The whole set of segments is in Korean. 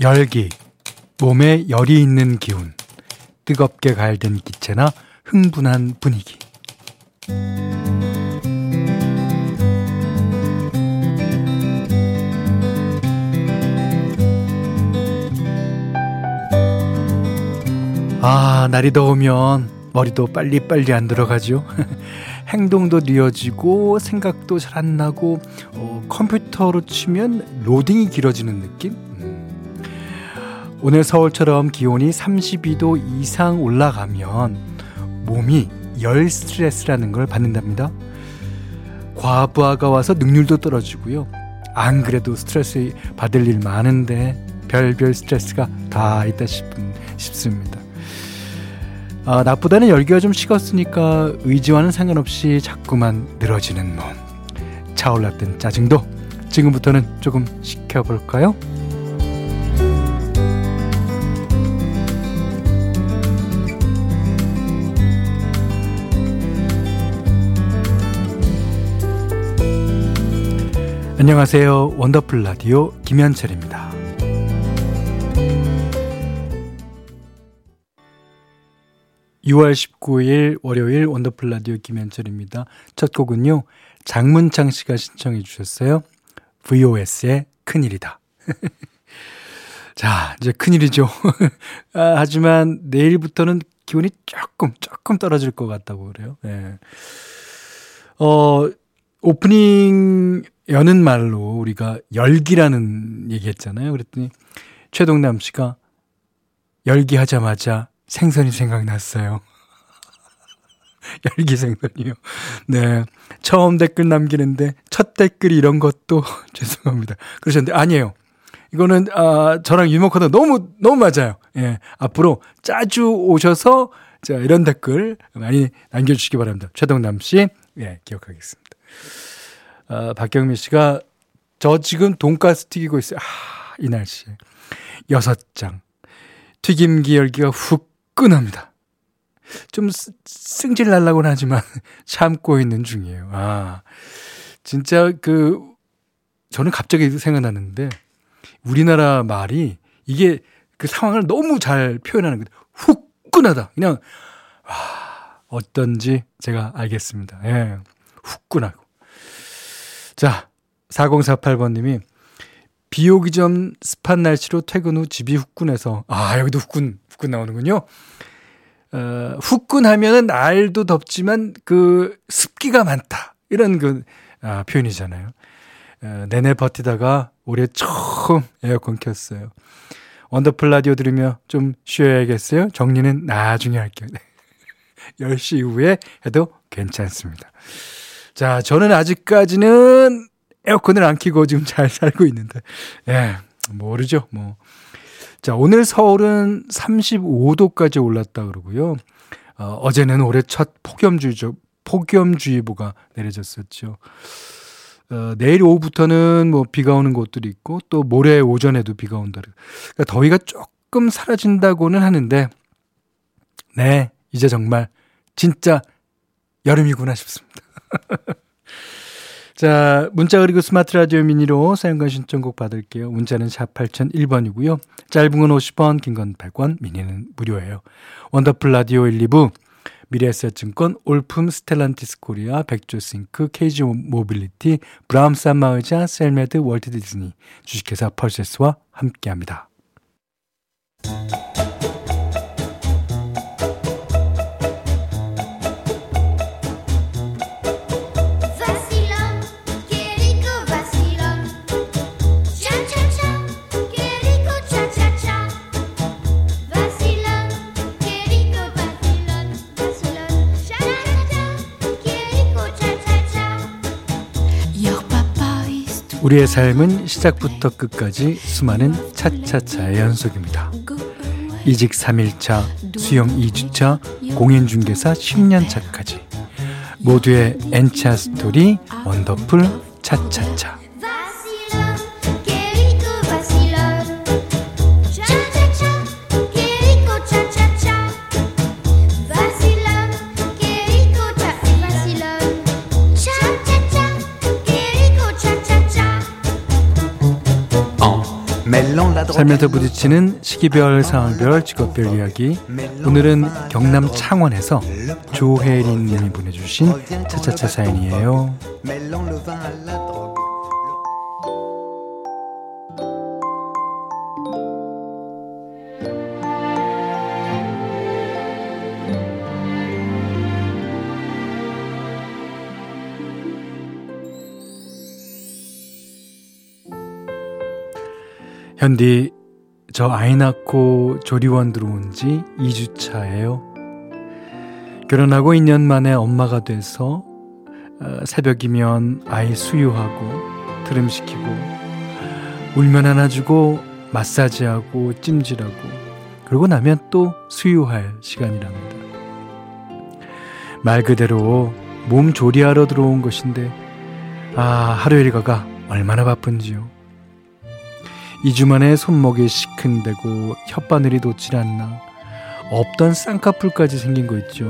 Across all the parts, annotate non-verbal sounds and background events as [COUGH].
열기, 몸에 열이 있는 기운, 뜨겁게 갈든 기체나 흥분한 분위기. 아, 날이 더우면 머리도 빨리빨리 안 들어가죠. [LAUGHS] 행동도 느어지고 생각도 잘 안 나고 어, 컴퓨터로 치면 로딩이 길어지는 느낌? 음. 오늘 서울처럼 기온이 32도 이상 올라가면 몸이 열 스트레스라는 걸 받는답니다. 과부하가 와서 능률도 떨어지고요. 안 그래도 스트레스 받을 일 많은데 별별 스트레스가 다 있다 싶은, 싶습니다. 아, 낮보다는 열기가 좀 식었으니까 의지와는 상관없이 자꾸만 늘어지는 몸. 차올랐던 짜증도 지금부터는 조금 식혀볼까요? 안녕하세요. 원더풀 라디오 김현철입니다. 6월 19일 월요일 원더풀 라디오 김현철입니다. 첫 곡은요. 장문창 씨가 신청해 주셨어요. VOS의 큰일이다. [LAUGHS] 자, 이제 큰일이죠. [LAUGHS] 아, 하지만 내일부터는 기온이 조금, 조금 떨어질 것 같다고 그래요. 네. 어, 오프닝 여는 말로 우리가 열기라는 얘기 했잖아요. 그랬더니 최동남 씨가 열기 하자마자 생선이 생각났어요. [LAUGHS] 열기 생선이요. 네. 처음 댓글 남기는데 첫 댓글이 이런 것도 [LAUGHS] 죄송합니다. 그러셨는데 아니에요. 이거는 아 저랑 유머코드 너무 너무 맞아요. 예. 앞으로 자주 오셔서 자 이런 댓글 많이 남겨 주시기 바랍니다. 최동남 씨. 예, 기억하겠습니다. 아, 박경미 씨가 저 지금 돈가스 튀기고 있어요. 아, 이 날씨에. 여섯 장. 튀김기 열기가 훅 끈합니다. 좀 승질 날라고는 하지만 [LAUGHS] 참고 있는 중이에요. 아, 진짜 그, 저는 갑자기 생각나는데, 우리나라 말이 이게 그 상황을 너무 잘 표현하는 거예요. 후끈하다. 그냥, 와, 어떤지 제가 알겠습니다. 예, 후끈하고. 자, 4048번님이 비 오기 전 습한 날씨로 퇴근 후 집이 후끈해서, 아, 여기도 후끈, 후끈 나오는군요. 어, 후끈하면은 날도 덥지만 그 습기가 많다. 이런 그 아, 표현이잖아요. 어, 내내 버티다가 올해 처음 에어컨 켰어요. 원더풀 라디오 들으며 좀 쉬어야겠어요? 정리는 나중에 할게요. [LAUGHS] 10시 이후에 해도 괜찮습니다. 자, 저는 아직까지는 에어컨을 안 켜고 지금 잘 살고 있는데, 예, 모르죠, 뭐. 자, 오늘 서울은 35도까지 올랐다 그러고요. 어, 어제는 올해 첫 폭염주의죠. 폭염주의보가 내려졌었죠. 어, 내일 오후부터는 뭐 비가 오는 곳들이 있고 또 모레 오전에도 비가 온다. 그러니까 더위가 조금 사라진다고는 하는데 네, 이제 정말 진짜 여름이구나 싶습니다. [LAUGHS] 자, 문자 그리고 스마트 라디오 미니로 사연과 신청곡 받을게요. 문자는 샵 8001번이고요. 짧은 건 50원, 긴 건 100원, 미니는 무료예요. 원더풀 라디오 1, 2부, 미래에셋증권, 올품 스텔란티스 코리아, 백조싱크, 케이지 모빌리티, 브라움스 안마의자, 셀메드, 월트 디즈니, 주식회사 펄세스와 함께합니다. 우리의 삶은 시작부터 끝까지 수많은 차차차의 연속입니다. 이직 3일차, 수영 2주차, 공인중개사 10년차까지 모두의 N차 스토리 원더풀 차차차 살면서 부딪히는 시기별, 상황별, 직업별 이야기. 오늘은 경남 창원에서 조혜린 님이 보내주신 차차차 사연이에요. 현디, 저 아이 낳고 조리원 들어온 지 2주 차예요. 결혼하고 2년 만에 엄마가 돼서 어, 새벽이면 아이 수유하고 트림시키고 울면 안아주고 마사지하고 찜질하고 그러고 나면 또 수유할 시간이랍니다. 말 그대로 몸 조리하러 들어온 것인데 아 하루 일과가 얼마나 바쁜지요. 2주 만에 손목이 시큰대고 혓바늘이 돋질 않나 없던 쌍꺼풀까지 생긴 거 있죠.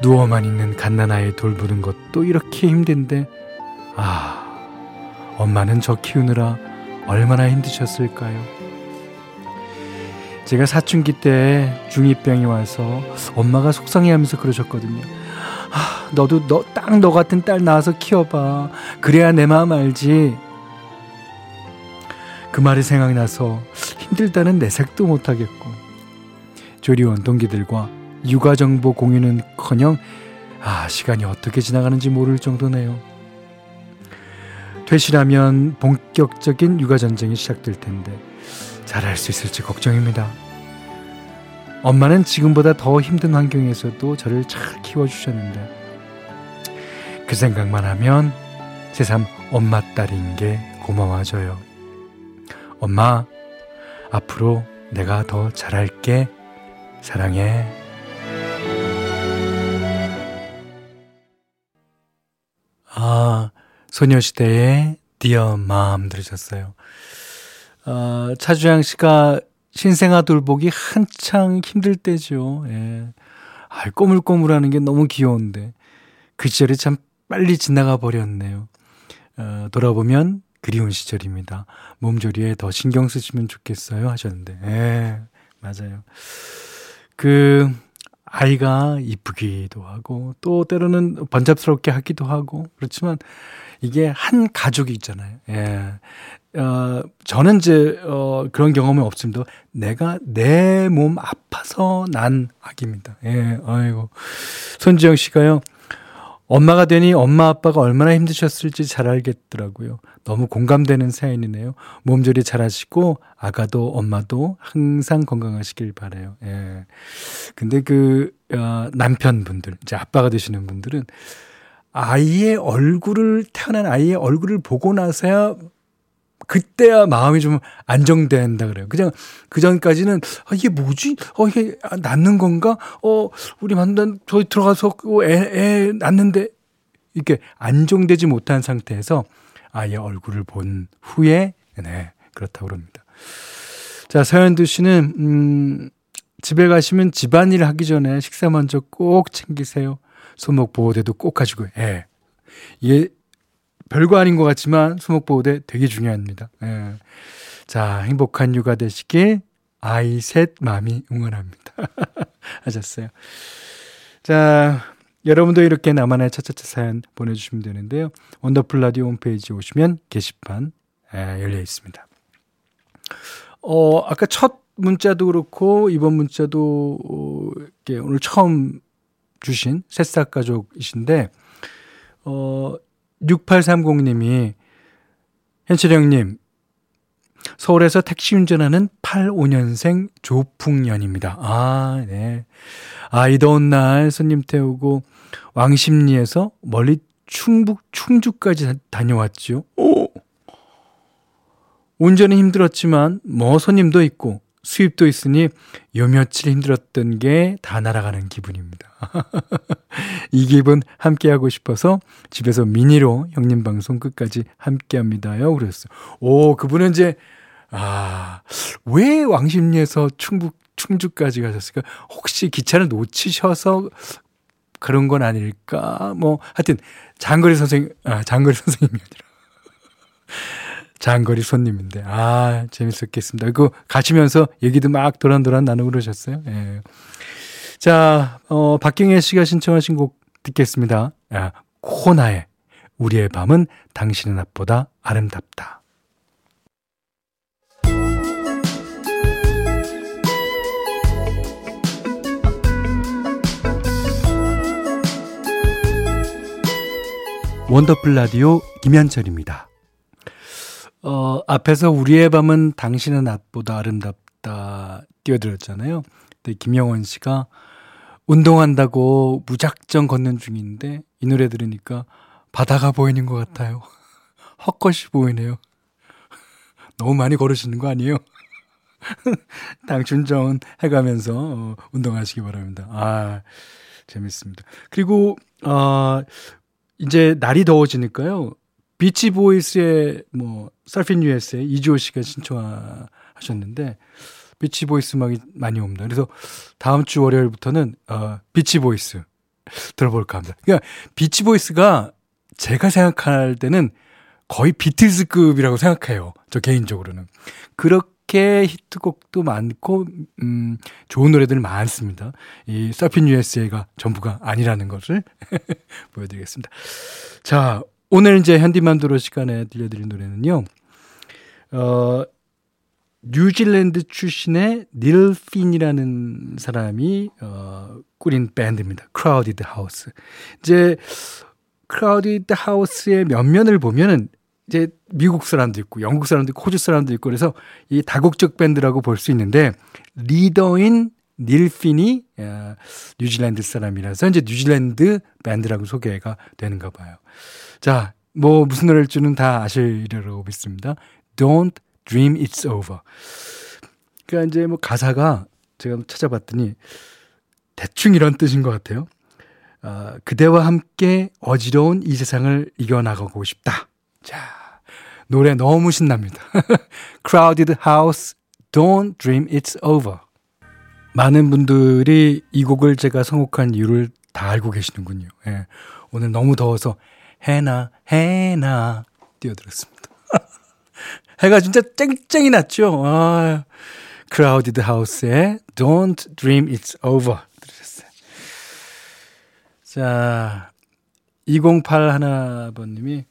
누워만 있는 갓난아이 돌보는 것도 이렇게 힘든데 아 엄마는 저 키우느라 얼마나 힘드셨을까요? 제가 사춘기 때 중2병이 와서 엄마가 속상해하면서 그러셨거든요. 아, 너도 너 딱 너 같은 딸 낳아서 키워봐. 그래야 내 마음 알지. 그 말이 생각나서 힘들다는 내색도 못하겠고 조리원 동기들과 육아 정보 공유는 커녕 아 시간이 어떻게 지나가는지 모를 정도네요. 퇴실하면 본격적인 육아 전쟁이 시작될 텐데 잘할 수 있을지 걱정입니다. 엄마는 지금보다 더 힘든 환경에서도 저를 잘 키워주셨는데 그 생각만 하면 새삼 엄마 딸인 게 고마워져요. 엄마, 앞으로 내가 더 잘할게. 사랑해. 아, 소녀시대의 Dear Mom 들으셨어요. 어, 차주양 씨가 신생아 돌보기 한창 힘들 때죠. 예. 아, 꼬물꼬물하는 게 너무 귀여운데 그 시절이 참 빨리 지나가 버렸네요. 어, 돌아보면 그리운 시절입니다. 몸조리에 더 신경 쓰시면 좋겠어요 하셨는데, 예, 맞아요. 그, 아이가 이쁘기도 하고, 또 때로는 번잡스럽게 하기도 하고, 그렇지만 이게 한 가족이 있잖아요. 예. 어, 저는 이제, 어, 그런 경험은 없습니다. 내가 내 몸 아파서 난 아기입니다. 예, 아이고. 손지영 씨가요, 엄마가 되니 엄마 아빠가 얼마나 힘드셨을지 잘 알겠더라고요. 너무 공감되는 사연이네요. 몸조리 잘하시고 아가도 엄마도 항상 건강하시길 바래요. 예. 근데 그 어, 남편분들 이제 아빠가 되시는 분들은 아이의 얼굴을 태어난 아이의 얼굴을 보고 나서야 그때야 마음이 좀 안정된다 그래요. 그냥 그 전까지는 아 이게 뭐지? 어 이게 낳는 건가? 어 우리 만난 저희 들어가서 애, 애 낳는데 이렇게 안정되지 못한 상태에서 아이의 얼굴을 본 후에 네 그렇다고 그럽니다. 자 서현두 씨는 음 집에 가시면 집안일 하기 전에 식사 먼저 꼭 챙기세요. 손목 보호대도 꼭 가지고 예. 이게 별거 아닌 것 같지만 수목보호대 되게 중요합니다. 예. 자, 행복한 육아 되시길 아이 셋 마음이 응원합니다. [LAUGHS] 하셨어요. 자, 여러분도 이렇게 나만의 차차차 사연 보내주시면 되는데요. 원더풀 라디오 홈페이지 오시면 게시판 예, 열려 있습니다. 어, 아까 첫 문자도 그렇고 이번 문자도 어, 오늘 처음 주신 새싹 가족이신데 어, 6830님이 현철 형님 서울에서 택시 운전하는 85년생 조풍년입니다. 아, 네. 아, 이 더운 날 손님 태우고 왕십리에서 멀리 충북 충주까지 다녀왔죠. 오! 운전은 힘들었지만 뭐 손님도 있고 수입도 있으니 요 며칠 힘들었던 게 다 날아가는 기분입니다. [LAUGHS] 이 기분 함께 하고 싶어서 집에서 미니로 형님 방송 끝까지 함께 합니다요. 그랬어요. 오, 그분은 이제, 아, 왜 왕십리에서 충북, 충주까지 가셨을까? 혹시 기차를 놓치셔서 그런 건 아닐까? 뭐, 하여튼, 장거리 선생, 아, 장거리 선생님이 아니라. 장거리 손님인데. 아, 재밌었겠습니다. 그 가시면서 얘기도 막 도란도란 나누고 그러셨어요. 예. 자, 어, 박경혜 씨가 신청하신 곡 듣겠습니다. 야, 코나의 우리의 밤은 당신의 낮보다 아름답다. 원더풀 라디오 김현철입니다. 어, 앞에서 우리의 밤은 당신의 낮보다 아름답다 띄워드렸잖아요. 근데 김영원 씨가 운동한다고 무작정 걷는 중인데 이 노래 들으니까 바다가 보이는 것 같아요. [LAUGHS] 헛것이 보이네요. [LAUGHS] 너무 많이 걸으시는 거 아니에요? [LAUGHS] 당춘정 해가면서 어, 운동하시기 바랍니다. 아, 재밌습니다. 그리고, 어, 이제 날이 더워지니까요. 비치 보이스의 뭐, Surfin' USA 이주호 씨가 신청하셨는데, 비치 보이스 음악이 많이 옵니다. 그래서 다음 주 월요일부터는 어, 비치 보이스 들어볼까 합니다. 그러니까 비치 보이스가 제가 생각할 때는 거의 비틀즈급이라고 생각해요. 저 개인적으로는. 그렇게 히트곡도 많고, 음, 좋은 노래들 많습니다. 이 Surfin' USA가 전부가 아니라는 것을 [LAUGHS] 보여드리겠습니다. 자, 오늘 이제 현디맘대로 시간에 들려드릴 노래는요, 어, 뉴질랜드 출신의 닐 핀이라는 사람이 어, 꾸린 밴드입니다. 크라우디드 하우스. 이제 크라우디드 하우스의 면면을 보면은 이제 미국 사람도 있고 영국 사람도 있고 호주 사람도 있고 그래서 이 다국적 밴드라고 볼 수 있는데 리더인 닐 핀이 어, 뉴질랜드 사람이라서 이제 뉴질랜드 밴드라고 소개가 되는가 봐요. 자, 뭐 무슨 노래일 줄은 다 아시리라고 믿습니다. Don't dream it's over. 그러니까 이제 뭐 가사가 제가 찾아봤더니 대충 이런 뜻인 것 같아요. 어, 그대와 함께 어지러운 이 세상을 이겨나가고 싶다. 자, 노래 너무 신납니다. [LAUGHS] Crowded House, Don't Dream It's Over. 많은 분들이 이 곡을 제가 선곡한 이유를 다 알고 계시는군요. 예. 오늘 너무 더워서 해나 해나 띄워드렸습니다. [LAUGHS] 해가 진짜 쨍쨍이 났죠. 아, 크라우디드 하우스의 Don't Dream It's Over 들으셨어요. 자, 208 하나번님이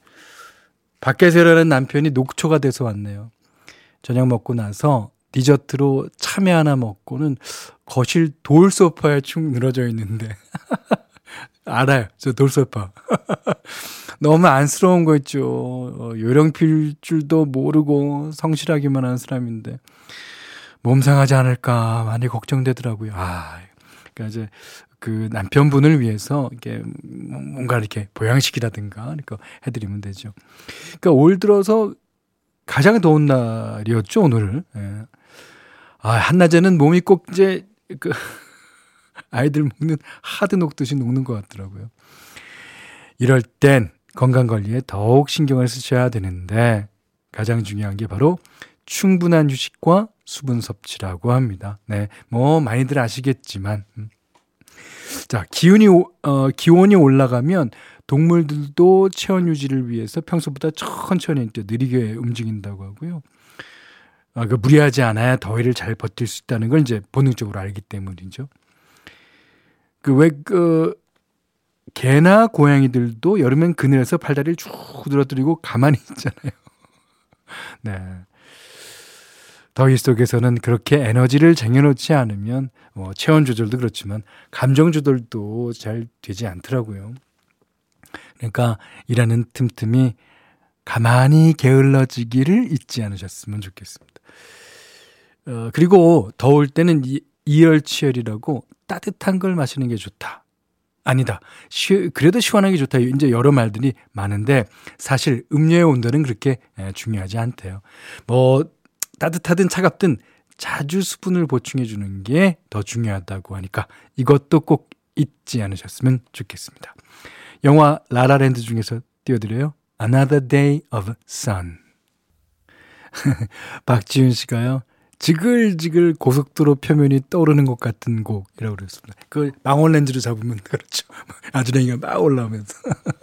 밖에서 일하는 남편이 녹초가 돼서 왔네요. 저녁 먹고 나서 디저트로 참외 하나 먹고는 거실 돌 소파에 축 늘어져 있는데 [LAUGHS] 알아요. 저 돌소파. [LAUGHS] 너무 안쓰러운 거 있죠. 어, 요령필 줄도 모르고 성실하기만 한 사람인데 몸 상하지 않을까 많이 걱정되더라고요. 아, 그러니까 이제 그 남편분을 위해서 이게 뭔가 이렇게 보양식이라든가 이렇게 해드리면 되죠. 그러니까 올 들어서 가장 더운 날이었죠 오늘을. 예. 아 한낮에는 몸이 꼭 이제 그 [LAUGHS] 아이들 먹는 하드 녹 듯이 녹는 것 같더라고요. 이럴 땐 건강 관리에 더욱 신경을 쓰셔야 되는데 가장 중요한 게 바로 충분한 휴식과 수분 섭취라고 합니다. 네, 뭐 많이들 아시겠지만 음. 자 기운이 어, 기온이 올라가면 동물들도 체온 유지를 위해서 평소보다 천천히 느리게 움직인다고 하고요. 아, 그 무리하지 않아야 더위를 잘 버틸 수 있다는 걸 이제 본능적으로 알기 때문이죠. 그 왜그 그 개나 고양이들도 여름엔 그늘에서 팔다리를 쭉 늘어뜨리고 가만히 있잖아요. [LAUGHS] 네. 더위 속에서는 그렇게 에너지를 쟁여놓지 않으면 뭐 체온 조절도 그렇지만 감정 조절도 잘 되지 않더라고요. 그러니까 일하는 틈틈이 가만히 게을러지기를 잊지 않으셨으면 좋겠습니다. 어, 그리고 더울 때는 이, 이열치열이라고 따뜻한 걸 마시는 게 좋다. 아니다. 시, 그래도 시원하게 좋다. 이제 여러 말들이 많은데 사실 음료의 온도는 그렇게 중요하지 않대요. 뭐 따뜻하든 차갑든 자주 수분을 보충해 주는 게 더 중요하다고 하니까 이것도 꼭 잊지 않으셨으면 좋겠습니다. 영화 라라랜드 중에서 띄워드려요. Another Day of Sun. [LAUGHS] 박지윤 씨가요. 지글지글 고속도로 표면이 떠오르는 것 같은 곡이라고 그랬습니다. 그 망원렌즈로 잡으면 [LAUGHS] 그렇죠. 아주랭이가 막 올라오면서.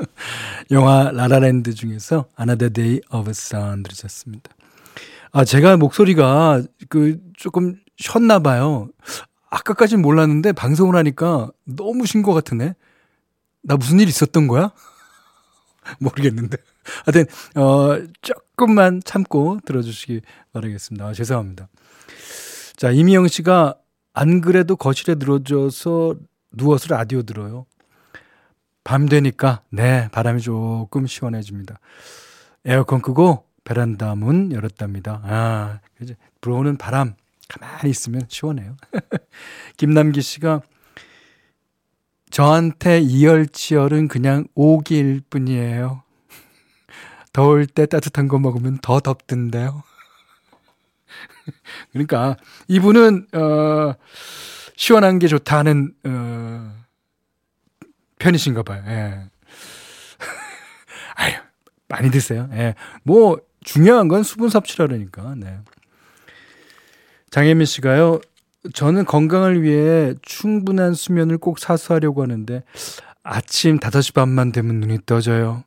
[LAUGHS] 영화 라라랜드 중에서 Another Day of Sun 들으셨습니다. 아, 제가 목소리가 그 조금 쉬었나 봐요. 아까까진 몰랐는데 방송을 하니까 너무 쉰 것 같으네. 나 무슨 일 있었던 거야? 모르겠는데. 하여튼, 어, 조금만 참고 들어주시기 바라겠습니다. 아, 죄송합니다. 자, 이미영 씨가 안 그래도 거실에 늘어져서 누워서 라디오 들어요. 밤 되니까, 네, 바람이 조금 시원해집니다. 에어컨 끄고 베란다 문 열었답니다. 아, 이제 불어오는 바람 가만히 있으면 시원해요. [LAUGHS] 김남기 씨가 저한테 이열치열은 그냥 오기일 뿐이에요. 더울 때 따뜻한 거 먹으면 더 덥던데요. [LAUGHS] 그러니까 이분은 어 시원한 게 좋다는 어 편이신가 봐요. 예. [LAUGHS] 아유, 많이 드세요. 예. 뭐 중요한 건 수분 섭취라니까. 네. 장혜민 씨가요. 저는 건강을 위해 충분한 수면을 꼭 사수하려고 하는데 아침 5시 반만 되면 눈이 떠져요.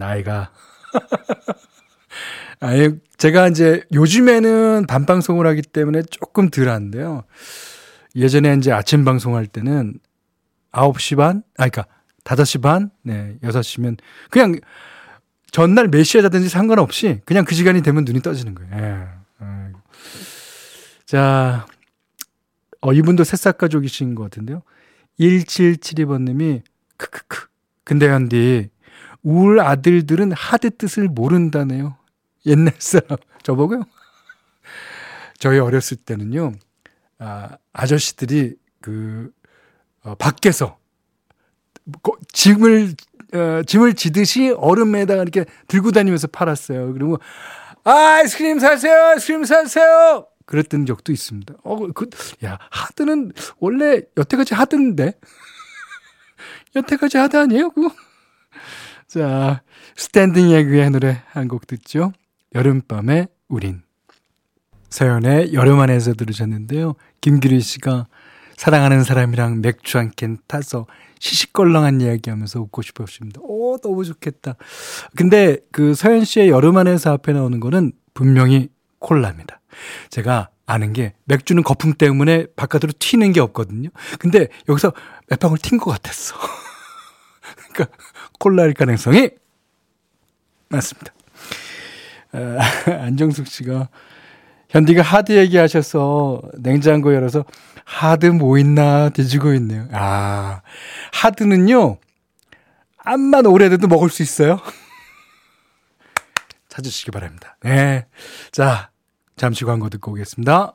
나이가. [LAUGHS] 아니, 제가 이제 요즘에는 밤 방송을 하기 때문에 조금 덜 한데요. 예전에 이제 아침 방송할 때는 9시 반? 아, 그니까 5시 반? 네, 6시면 그냥 전날 몇 시에 자든지 상관없이 그냥 그 시간이 되면 눈이 떠지는 거예요. 예. 예. 자, 어, 이분도 새싹 가족이신 것 같은데요. 1772번님이, 크크크. 근데 한디, 울 아들들은 하드 뜻을 모른다네요. 옛날 사람. 저보고요. 저희 어렸을 때는요, 아, 아저씨들이 그, 어, 밖에서, 짐을, 어, 짐을 지듯이 얼음에다가 이렇게 들고 다니면서 팔았어요. 그리고, 아, 아이스크림 사세요! 아이스크림 사세요! 그랬던 적도 있습니다. 어, 그, 야, 하드는 원래 여태까지 하드인데? [LAUGHS] 여태까지 하드 아니에요, 그거? 자, 스탠딩 에그의 노래 한 곡 듣죠. 여름밤의 우린. 서연의 여름 안에서 들으셨는데요. 김규리 씨가 사랑하는 사람이랑 맥주 한 캔 타서 시시껄렁한 이야기 하면서 웃고 싶어 하십니다. 오, 너무 좋겠다. 근데 그 서현 씨의 여름 안에서 앞에 나오는 거는 분명히 콜라입니다. 제가 아는 게 맥주는 거품 때문에 바깥으로 튀는 게 없거든요. 근데 여기서 몇 방울 튄 것 같았어. [LAUGHS] 그러니까 콜라일 가능성이 많습니다. 아, [LAUGHS] 안정숙 씨가 현디가 하드 얘기하셔서 냉장고 열어서 하드 뭐 있나 뒤지고 있네요. 아, 하드는요, 암만 오래돼도 먹을 수 있어요. [LAUGHS] 찾으시기 바랍니다. 네. 자, 잠시 광고 듣고 오겠습니다.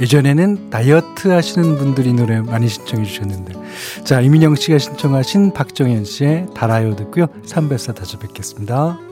예전에는 다이어트 하시는 분들이 노래 많이 신청해 주셨는데. 자, 이민영 씨가 신청하신 박정현 씨의 달아요 듣고요. 3배사 다시 뵙겠습니다.